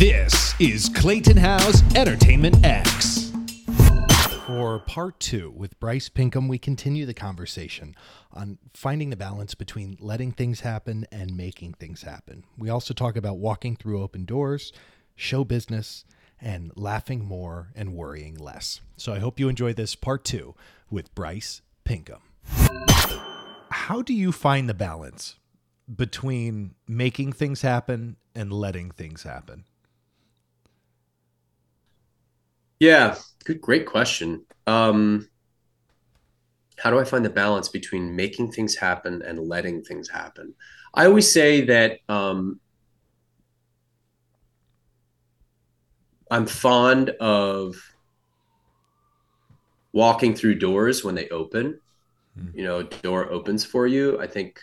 This is Clayton Howe's Entertainment X. For part two with Bryce Pinkham, we continue the conversation on finding the balance between letting things happen and making things happen. We also talk about walking through open doors, show business, and laughing more and worrying less. So I hope you enjoy this part two with Bryce Pinkham. How do you find the balance between making things happen and letting things happen? Yeah, good, great question. Um, how do I find the balance between making things happen and letting things happen? I always say that um, I'm fond of walking through doors when they open. Mm. You know, door opens for you. I think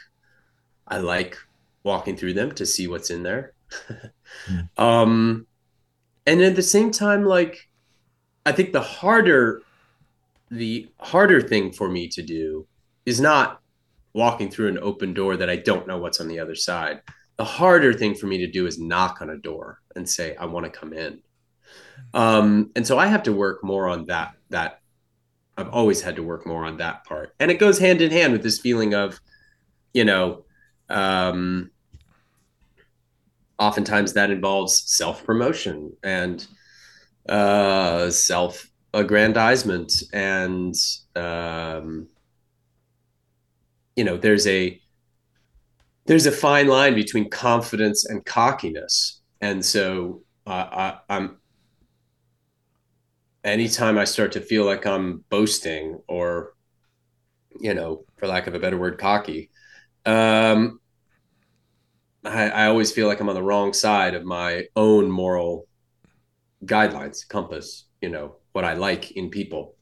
I like walking through them to see what's in there. mm. Um, and at the same time, like I think the harder the harder thing for me to do is not walking through an open door that I don't know what's on the other side. The harder thing for me to do is knock on a door and say, I want to come in. Um, and so I have to work more on that, that I've always had to work more on that part. And it goes hand in hand with this feeling of, you know, um, oftentimes that involves self promotion and, uh, self aggrandizement and um, you know there's a there's a fine line between confidence and cockiness. And so uh, I, i'm anytime i start to feel like i'm boasting or you know for lack of a better word cocky um, I, I always feel like i'm on the wrong side of my own moral guidelines, compass, you know, what I like in people.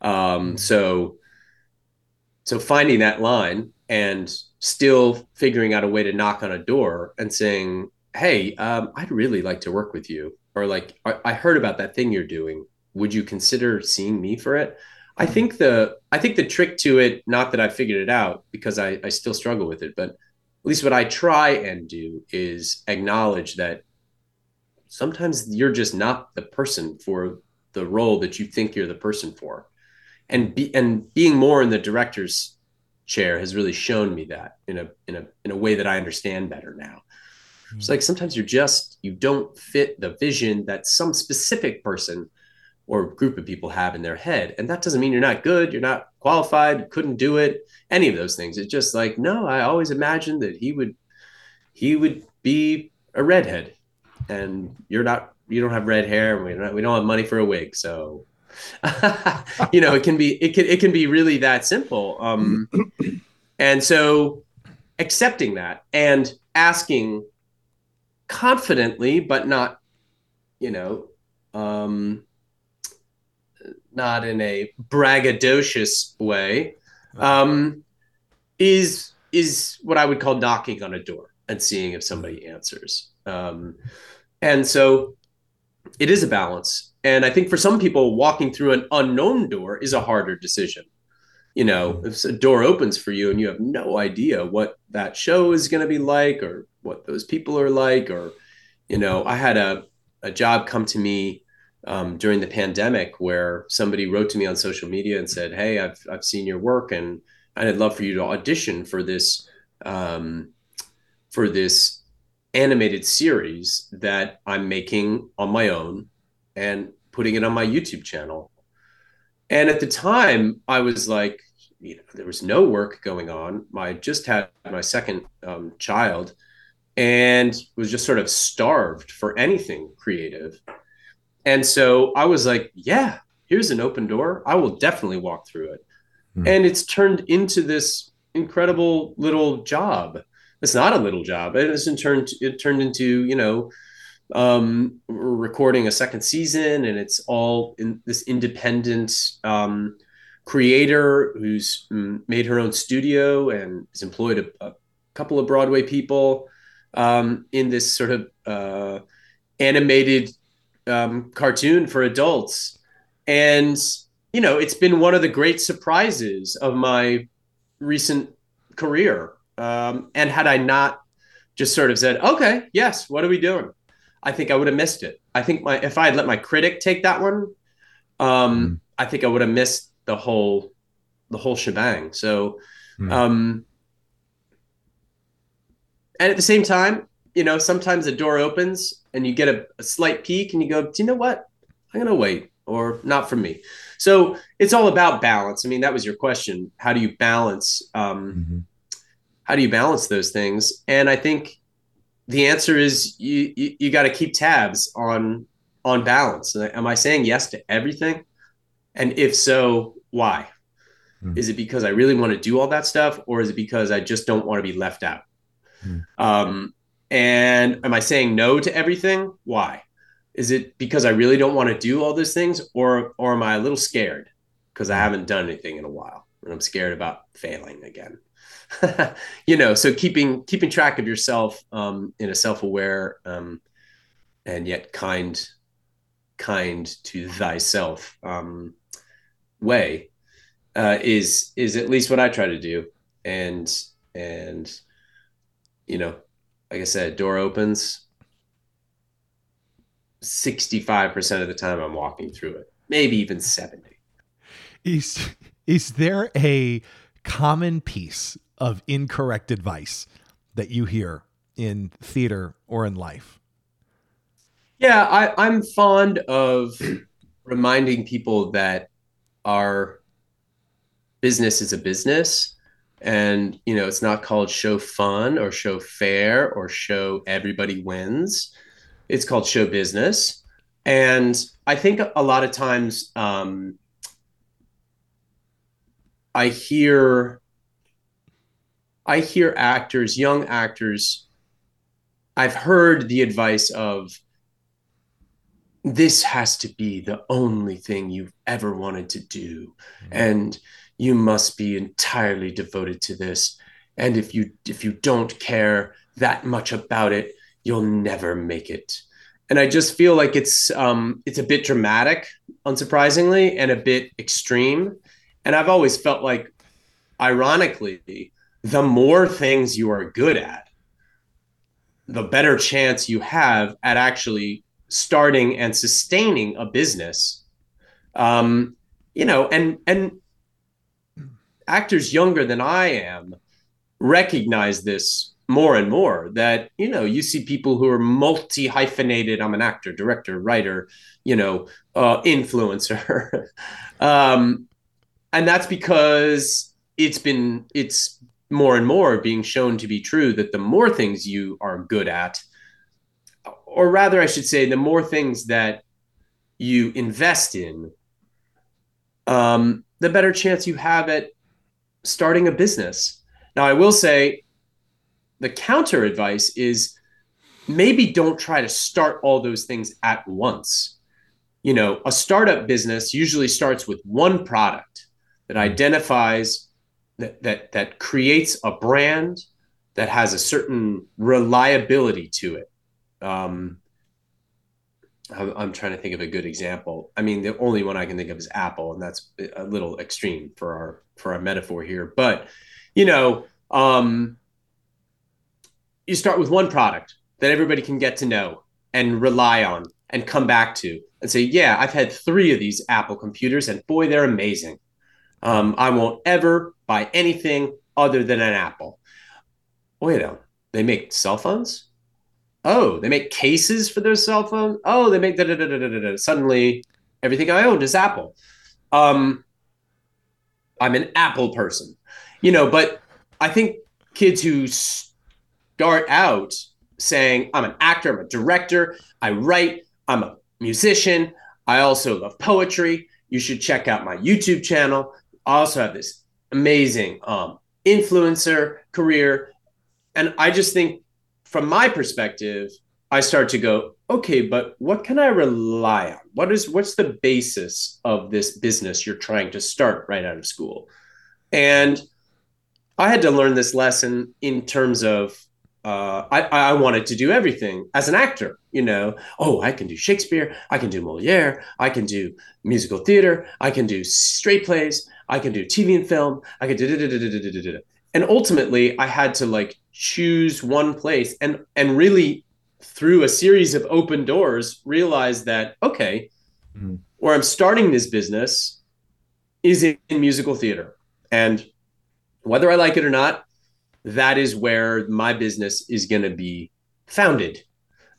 Um, mm-hmm. so, so finding that line and still figuring out a way to knock on a door and saying, Hey, um, I'd really like to work with you. Or like, I, I heard about that thing you're doing. Would you consider seeing me for it? I mm-hmm. think the I think the trick to it, not that I figured it out because I, I still struggle with it, but at least what I try and do is acknowledge that sometimes you're just not the person for the role that you think you're the person for and be and being more in the director's chair has really shown me that in a in a in a way that I understand better now. Mm-hmm. It's like sometimes you're just you don't fit the vision that some specific person or group of people have in their head and that doesn't mean you're not good, you're not qualified, couldn't do it, any of those things. It's just like no, I always imagined that he would he would be a redhead and you're not you don't have red hair and we don't, we don't have money for a wig so you know it can be it can it can be really that simple um and so accepting that and asking confidently but not you know um not in a braggadocious way um is is what i would call knocking on a door and seeing if somebody answers um and so it is a balance. And I think for some people, walking through an unknown door is a harder decision. You know, if a door opens for you and you have no idea what that show is going to be like or what those people are like, or, you know, I had a, a job come to me um, during the pandemic where somebody wrote to me on social media and said, Hey, I've, I've seen your work and I'd love for you to audition for this, um, for this animated series that I'm making on my own and putting it on my YouTube channel. And at the time, I was like, you know, there was no work going on. I just had my second um, child and was just sort of starved for anything creative. And so I was like, yeah, here's an open door. I will definitely walk through it. Mm. And it's turned into this incredible little job it's not a little job. It hasn't turned it turned into you know um, recording a second season, and it's all in this independent um, creator who's made her own studio and has employed a, a couple of Broadway people um, in this sort of uh, animated um, cartoon for adults, and you know it's been one of the great surprises of my recent career um, and had I not just sort of said, okay, yes, what are we doing? I think I would have missed it. I think my if I had let my critic take that one, um, mm. I think I would have missed the whole the whole shebang. So, mm. um, and at the same time, you know, sometimes the door opens and you get a, a slight peek and you go, do you know what? I'm gonna wait, or not for me. So it's all about balance. I mean, that was your question. How do you balance? Um, mm-hmm. How do you balance those things? And I think the answer is you you, you got to keep tabs on on balance. Am I saying yes to everything? And if so, why? Mm. Is it because I really want to do all that stuff, or is it because I just don't want to be left out? Mm. Um, and am I saying no to everything? Why? Is it because I really don't want to do all those things, or or am I a little scared because I hmm. haven't done anything in a while and I'm scared about failing again? you know, so keeping keeping track of yourself um, in a self-aware um, and yet kind kind to thyself um, way uh, is is at least what I try to do. And and you know, like I said, door opens. 65% of the time I'm walking through it, maybe even 70. Is is there a common piece of incorrect advice that you hear in theater or in life? Yeah, I, I'm fond of reminding people that our business is a business and you know it's not called show fun or show fair or show everybody wins it's called show business and i think a lot of times um, i hear I hear actors, young actors, I've heard the advice of this has to be the only thing you've ever wanted to do. Mm-hmm. And you must be entirely devoted to this. And if you if you don't care that much about it, you'll never make it. And I just feel like it's um, it's a bit dramatic, unsurprisingly, and a bit extreme. And I've always felt like, ironically, the more things you are good at, the better chance you have at actually starting and sustaining a business. Um, you know, and and actors younger than I am recognize this more and more that you know you see people who are multi hyphenated i'm an actor director writer you know uh, influencer um, and that's because it's been it's more and more being shown to be true that the more things you are good at, or rather, I should say, the more things that you invest in, um, the better chance you have at starting a business. Now, I will say the counter advice is maybe don't try to start all those things at once. You know, a startup business usually starts with one product that identifies that that that creates a brand that has a certain reliability to it. Um, I'm, trying to think of a good example. I mean, the only one I can think of is Apple, and that's a little extreme for our for our metaphor here. But you know, um, you start with one product that everybody can get to know and rely on and come back to and say, yeah, I've had three of these Apple computers, and boy, they're amazing. Um, I won't ever buy anything other than an Apple. Wait a they make cell phones? Oh, they make cases for their cell phone? Oh, they make da da da da da da. Suddenly, everything I owned is Apple. Um, I'm an Apple person, you know. But I think kids who start out saying, "I'm an actor, I'm a director, I write, I'm a musician, I also love poetry. You should check out my YouTube channel I also have this amazing um, influencer career. And I just think, from my perspective, I start to go, okay, but what can I rely on? What is what's the basis of this business you're trying to start right out of school? And I had to learn this lesson in terms of uh, I, I wanted to do everything as an actor. You know, oh, I can do Shakespeare, I can do Moliere, I can do musical theater, I can do straight plays, I can do TV and film. I could do and ultimately I had to like choose one place and and really through a series of open doors, realize that, okay, mm-hmm. where I'm starting this business is in, in musical theater. And whether I like it or not, that is where my business is going to be founded.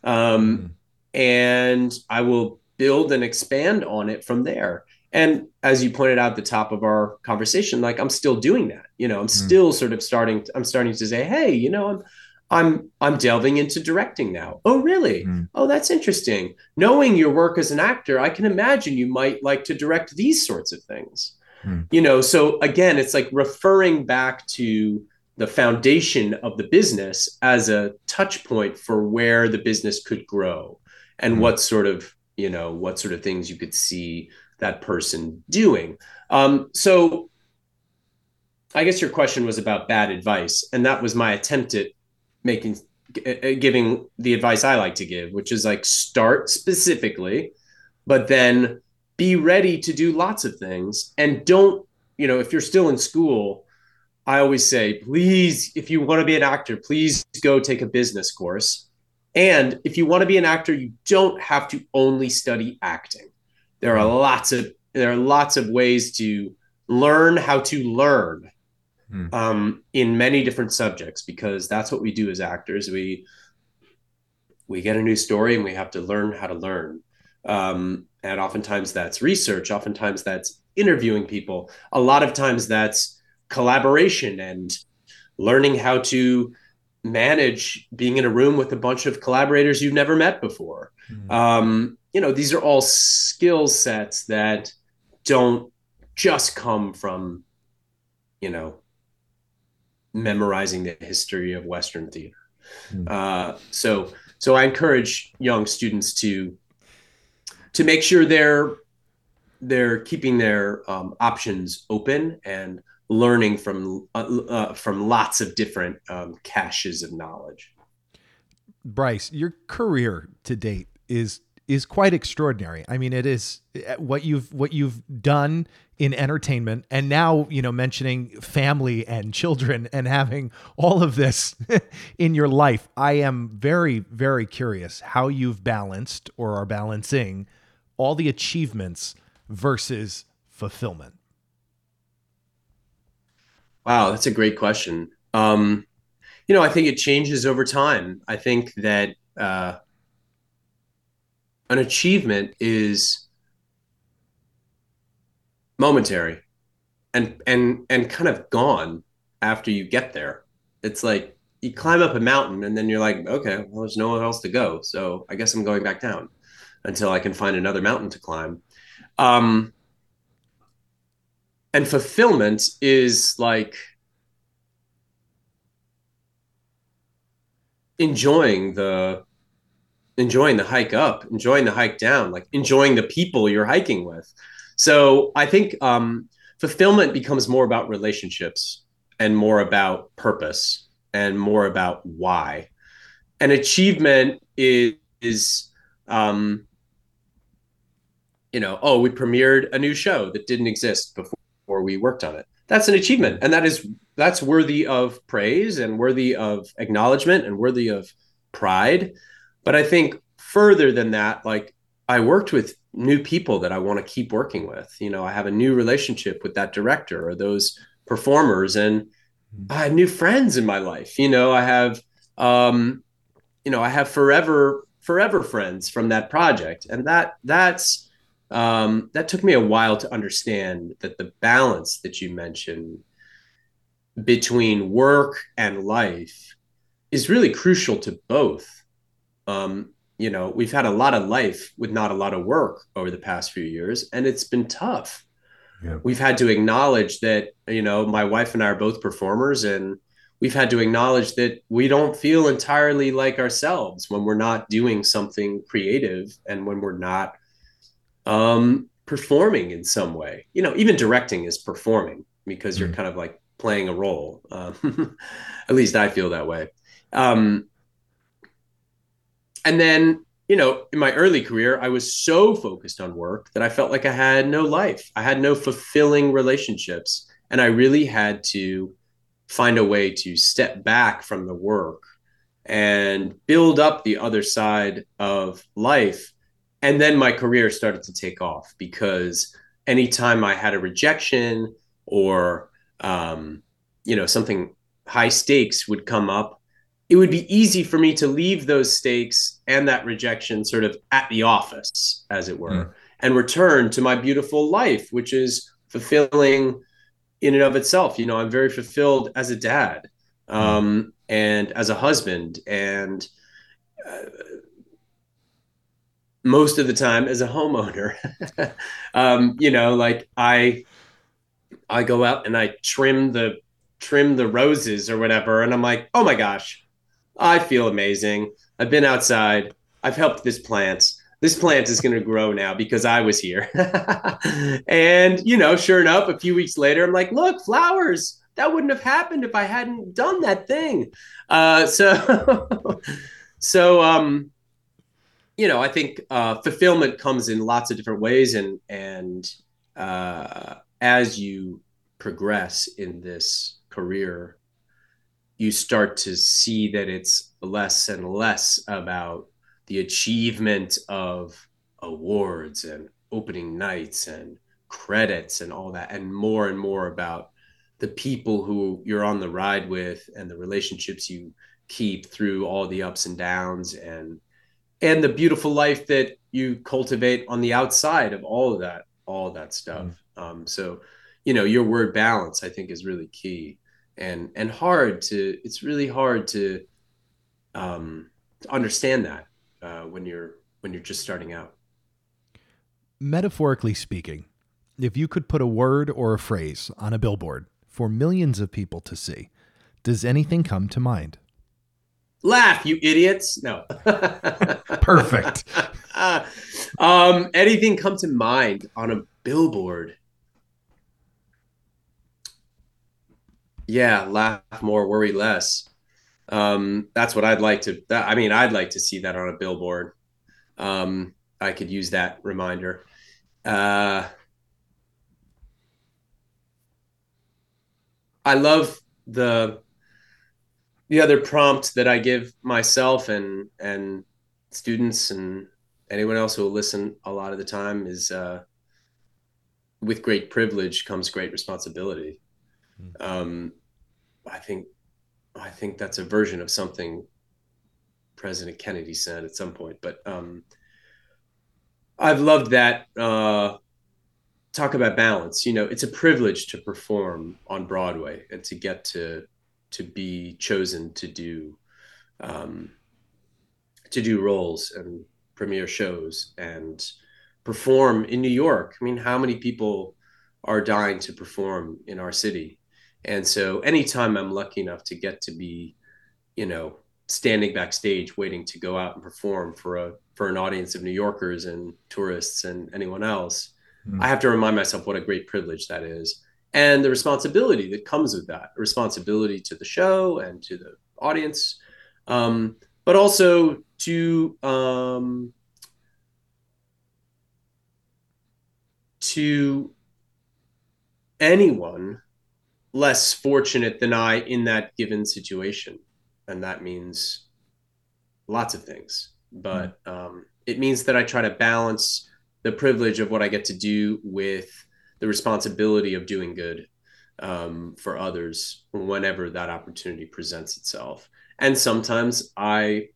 Um, mm-hmm. And I will build and expand on it from there. And as you pointed out at the top of our conversation, like I'm still doing that. You know, I'm mm. still sort of starting. I'm starting to say, hey, you know, I'm I'm I'm delving into directing now. Oh, really? Mm. Oh, that's interesting. Knowing your work as an actor, I can imagine you might like to direct these sorts of things. Mm. You know, so again, it's like referring back to the foundation of the business as a touch point for where the business could grow and mm. what sort of, you know, what sort of things you could see that person doing. Um, so I guess your question was about bad advice, and that was my attempt at making uh, uh, giving the advice I like to give, which is like start specifically, but then be ready to do lots of things and don't, you know, if you're still in school, I always say, please, if you want to be an actor, please go take a business course. And if you want to be an actor, you don't have to only study acting. There are lots of there are lots of ways to learn how to learn mm. um, in many different subjects because that's what we do as actors. We we get a new story and we have to learn how to learn. Um, and oftentimes that's research. Oftentimes that's interviewing people. A lot of times that's collaboration and learning how to manage being in a room with a bunch of collaborators you've never met before. Mm. Um, you know, these are all skill sets that don't just come from, you know, memorizing the history of Western theater. Mm. Uh, so, so I encourage young students to to make sure they're they're keeping their um, options open and learning from uh, uh, from lots of different um, caches of knowledge. Bryce, your career to date is is quite extraordinary. I mean, it is uh, what you've what you've done in entertainment, and now you know mentioning family and children and having all of this in your life. I am very very curious how you've balanced or are balancing all the achievements versus fulfillment. Wow, that's a great question. Um, you know, I think it changes over time. I think that. Uh, an achievement is momentary and and and kind of gone after you get there. It's like you climb up a mountain and then you're like okay well there's nowhere else to go. So i guess i'm going back down until i can find another mountain to climb. Um and fulfillment is like enjoying the enjoying the hike up, enjoying the hike down, like enjoying the people you're hiking with. So I think um, fulfillment becomes more about relationships and more about purpose and more about why. And achievement is, is um, you know, oh, we premiered a new show that didn't exist before we worked on it. That's an achievement, and that is that's worthy of praise and worthy of acknowledgement and worthy of pride. But I think further than that, like I worked with new people that I want to keep working with. You know, I have a new relationship with that director or those performers, and mm-hmm. I have new friends in my life. You know, I have, um, you know, I have forever, forever friends from that project, and that that's um, that took me a while to understand that the balance that you mentioned between work and life is really crucial to both um, you know, we've had a lot of life with not a lot of work over the past few years, and it's been tough. Yeah. We've had to acknowledge that, you know, my wife and I are both performers, and we've had to acknowledge that we don't feel entirely like ourselves when we're not doing something creative and when we're not um, performing in some way. You know, even directing is performing because you're kind of like playing a role. Um, at least I feel that way. Um, and then you know in my early career i was so focused on work that i felt like i had no life i had no fulfilling relationships and i really had to find a way to step back from the work and build up the other side of life. And then my career started to take off because anytime I had a rejection or, um, you know, something high stakes would come up, it would be easy for me to leave those stakes and that rejection sort of at the office, as it were, mm. and return to my beautiful life, which is fulfilling in and of itself. You know, I'm very fulfilled as a dad hmm. um, and as a husband, and uh, most of the time as a homeowner. um, you know, like I, I go out and I trim the trim the roses or whatever, and I'm like, oh my gosh, I feel amazing. I've been outside. I've helped this plant. This plant is going to grow now because I was here. and, you know, sure enough, a few weeks later, I'm like, look, flowers. That wouldn't have happened if I hadn't done that thing. Uh, so, so, um, you know, I think uh, fulfillment comes in lots of different ways, and and uh, as you progress in this career, you start to see that it's less and less about the achievement of awards and opening nights and credits and all that, and more and more about the people who you're on the ride with and the relationships you keep through all the ups and downs and and the beautiful life that you cultivate on the outside of all of that all of that stuff mm. um, so you know your word balance i think is really key and and hard to it's really hard to um to understand that uh, when you're when you're just starting out. Metaphorically speaking if you could put a word or a phrase on a billboard for millions of people to see does anything come to mind? Laugh you idiots. No. Perfect. Uh, um anything come to mind on a billboard yeah, laugh more, worry less. Um, that's what I'd like to. That, I mean, I'd like to see that on a billboard. Um, I could use that reminder. Uh, I love the the other prompt that I give myself and and students and anyone else who will listen a lot of the time is uh, with great privilege comes great responsibility. Mm. Um, I think I think that's a version of something President Kennedy said at some point. But um, I've loved that. Uh, talk about balance. You know, it's a privilege to perform on Broadway and to get to to be chosen to do um, to do roles and premiere shows and perform in New York. I mean, how many people are dying to perform in our city? And so anytime I'm lucky enough to get to be, you know, standing backstage waiting to go out and perform for a for an audience of New Yorkers and tourists and anyone else, mm. I have to remind myself what a great privilege that is and the responsibility that comes with that responsibility to the show and to the audience um, but also to um, to anyone less fortunate than I in that given situation. And that means lots of things. But hmm. um, it means that I try to balance the privilege of what I get to do with the responsibility of doing good um, for others whenever that opportunity presents itself. And sometimes I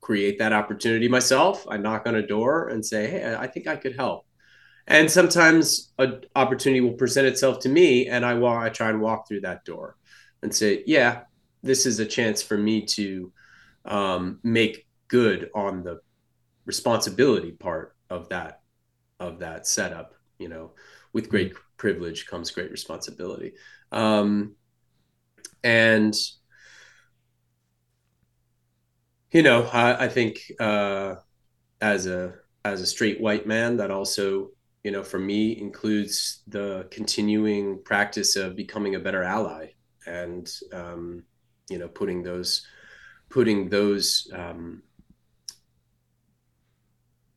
create that opportunity myself. I knock on a door and say, Hey, I think I could help and sometimes an opportunity will present itself to me and i walk i try and walk through that door and say yeah this is a chance for me to um, make good on the responsibility part of that of that setup you know with great mm-hmm. privilege comes great responsibility um, and you know i, I think uh, as a as a straight white man that also you know, for me includes the continuing practice of becoming a better ally and, um, you know, putting those, putting those um,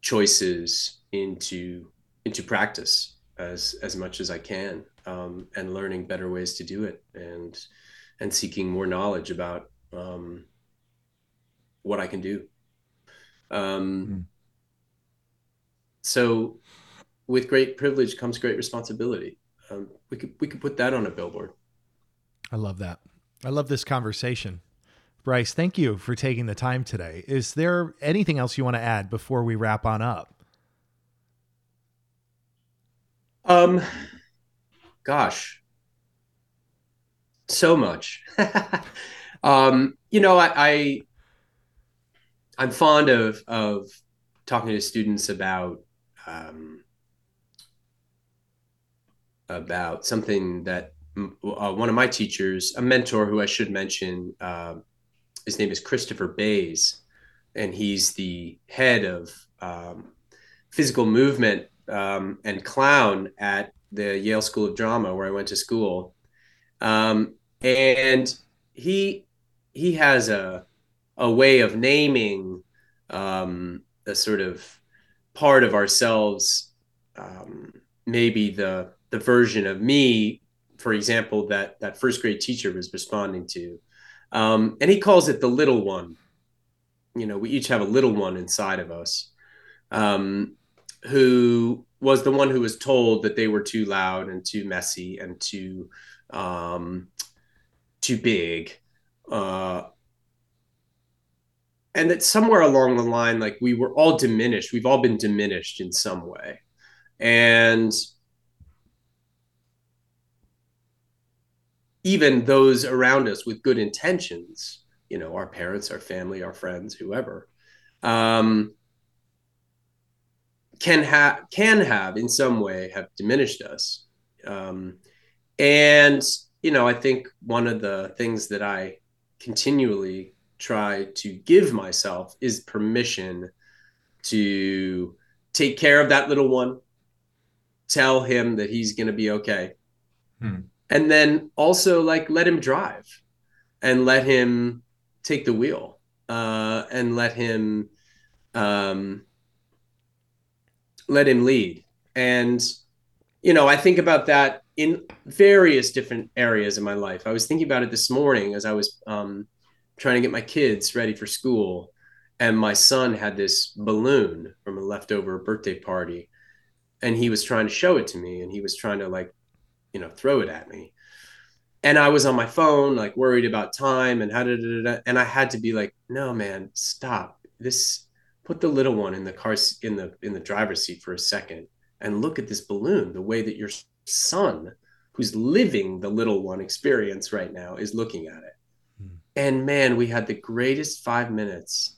choices into, into practice as, as much as I can um, and learning better ways to do it and, and seeking more knowledge about, um, what I can do. Um, mm. So, with great privilege comes great responsibility. Um, we could we could put that on a billboard. I love that. I love this conversation. Bryce, thank you for taking the time today. Is there anything else you want to add before we wrap on up? Um, gosh, so much. um, you know, I, I I'm fond of of talking to students about um, about something that uh, one of my teachers, a mentor who I should mention, uh, his name is Christopher Bayes, and he's the head of um, physical movement um, and clown at the Yale School of Drama, where I went to school. Um, and he he has a a way of naming um, a sort of part of ourselves, um, maybe the the version of me, for example, that that first grade teacher was responding to, um, and he calls it the little one. You know, we each have a little one inside of us, um, who was the one who was told that they were too loud and too messy and too um, too big. Uh, and that somewhere along the line like we were all diminished we've all been diminished in some way and even those around us with good intentions you know our parents our family our friends whoever um, can have can have in some way have diminished us um, and you know i think one of the things that i continually try to give myself is permission to take care of that little one, tell him that he's going to be okay. Hmm. And then also like let him drive and let him take the wheel uh, and let him um, let him lead. And you know, I think about that in various different areas of my life. I was thinking about it this morning as I was um, trying to get my kids ready for school and my son had this balloon from a leftover birthday party and he was trying to show it to me and he was trying to like you know throw it at me. And i was on my phone like worried about time and how did and i had to be like no man stop. This put the little one in the car in the in the driver's seat for a second and look at this balloon. The way that your son who's living the little one experience right now is looking at it. Hmm. And man, we had the greatest five minutes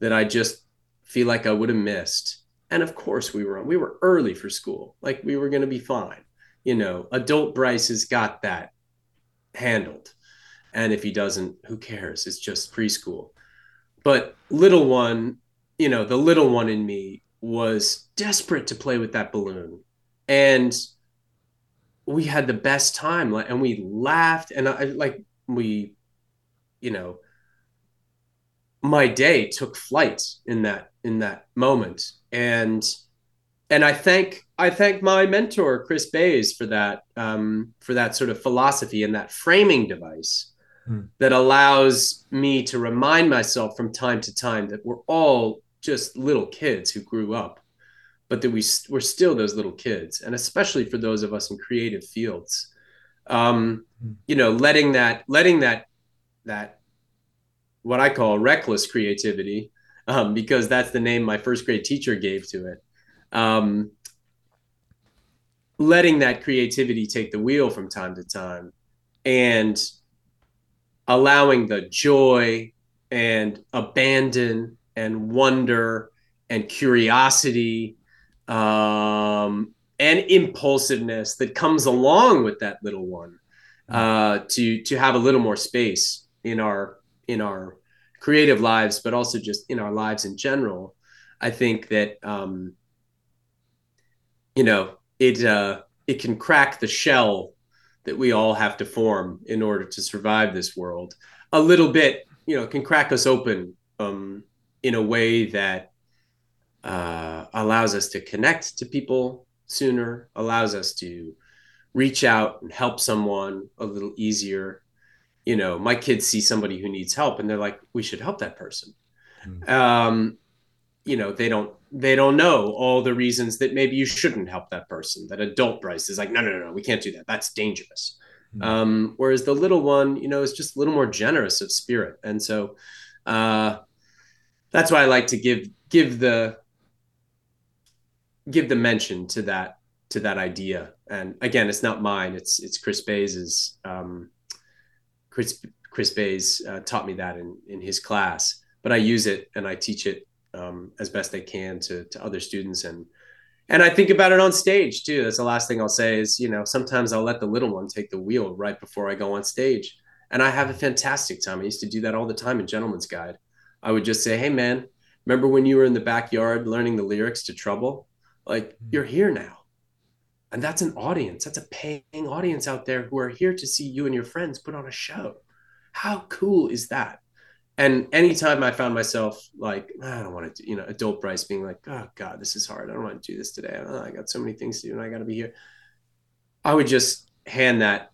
that I just feel like I would have missed. And of course, we were we were early for school, like we were going to be fine. You know, adult Bryce has got that handled, and if he doesn't, who cares? It's just preschool. But little one, you know, the little one in me was desperate to play with that balloon, and we had the best time, and we laughed, and I like we you know my day took flight in that in that moment. And and i thank i thank my mentor chris bayes for that um, for that sort of philosophy and that framing device hmm. that allows me to remind myself from time to time that we're all just little kids who grew up but that we we're still those little kids and especially for those of us in creative fields um, hmm. you know letting that letting that that what I call reckless creativity, um, because that's the name my first grade teacher gave to it. Um, letting that creativity take the wheel from time to time and allowing the joy and abandon and wonder and curiosity um, and impulsiveness that comes along with that little one uh, to to have a little more space in our in our creative lives, but also just in our lives in general, I think that um, you know it uh, it can crack the shell that we all have to form in order to survive this world a little bit. You know, can crack us open um, in a way that uh, allows us to connect to people sooner, allows us to reach out and help someone a little easier you know my kids see somebody who needs help and they're like we should help that person mm. um, you know, they don't they don't know all the reasons that maybe you shouldn't help that person. That adult Bryce is like, no, no, no, no, we can't do that. That's dangerous. Mm. Um, whereas the little one, you know, is just a little more generous of spirit, and so uh, that's why I like to give give the give the mention to that to that idea. And again, it's not mine. It's it's Chris Bayes's. Um, Chris Chris Bayes uh, taught me that in in his class, but I use it and I teach it um, as best they can to to other students and and I think about it on stage too. That's the last thing I'll say is you know sometimes I'll let the little one take the wheel right before I go on stage, and I have a fantastic time. I used to do that all the time in Gentleman's Guide. I would just say, "Hey man, remember when you were in the backyard learning the lyrics to Trouble? Like mm-hmm. you're here now." And that's an audience. That's a paying audience out there who are here to see you and your friends put on a show. How cool is that? And anytime I found myself like, I don't want to, you know, adult Bryce being like, oh God, this is hard. I don't want to do this today. Oh, I got so many things to do and I got to be here. I would just hand that,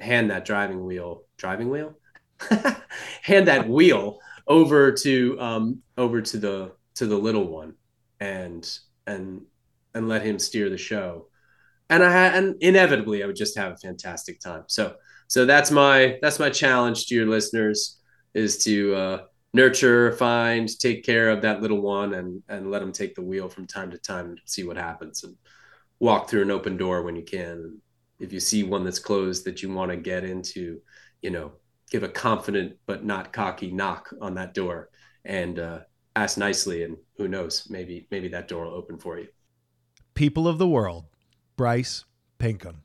hand that driving wheel, driving wheel, hand that wheel over to, um, over to the, to the little one and, and, and let him steer the show. And I and inevitably I would just have a fantastic time. So, so that's my that's my challenge to your listeners is to uh, nurture, find, take care of that little one, and and let them take the wheel from time to time and see what happens, and walk through an open door when you can. If you see one that's closed that you want to get into, you know, give a confident but not cocky knock on that door and uh, ask nicely, and who knows, maybe maybe that door will open for you. People of the world, Bryce Pinkham.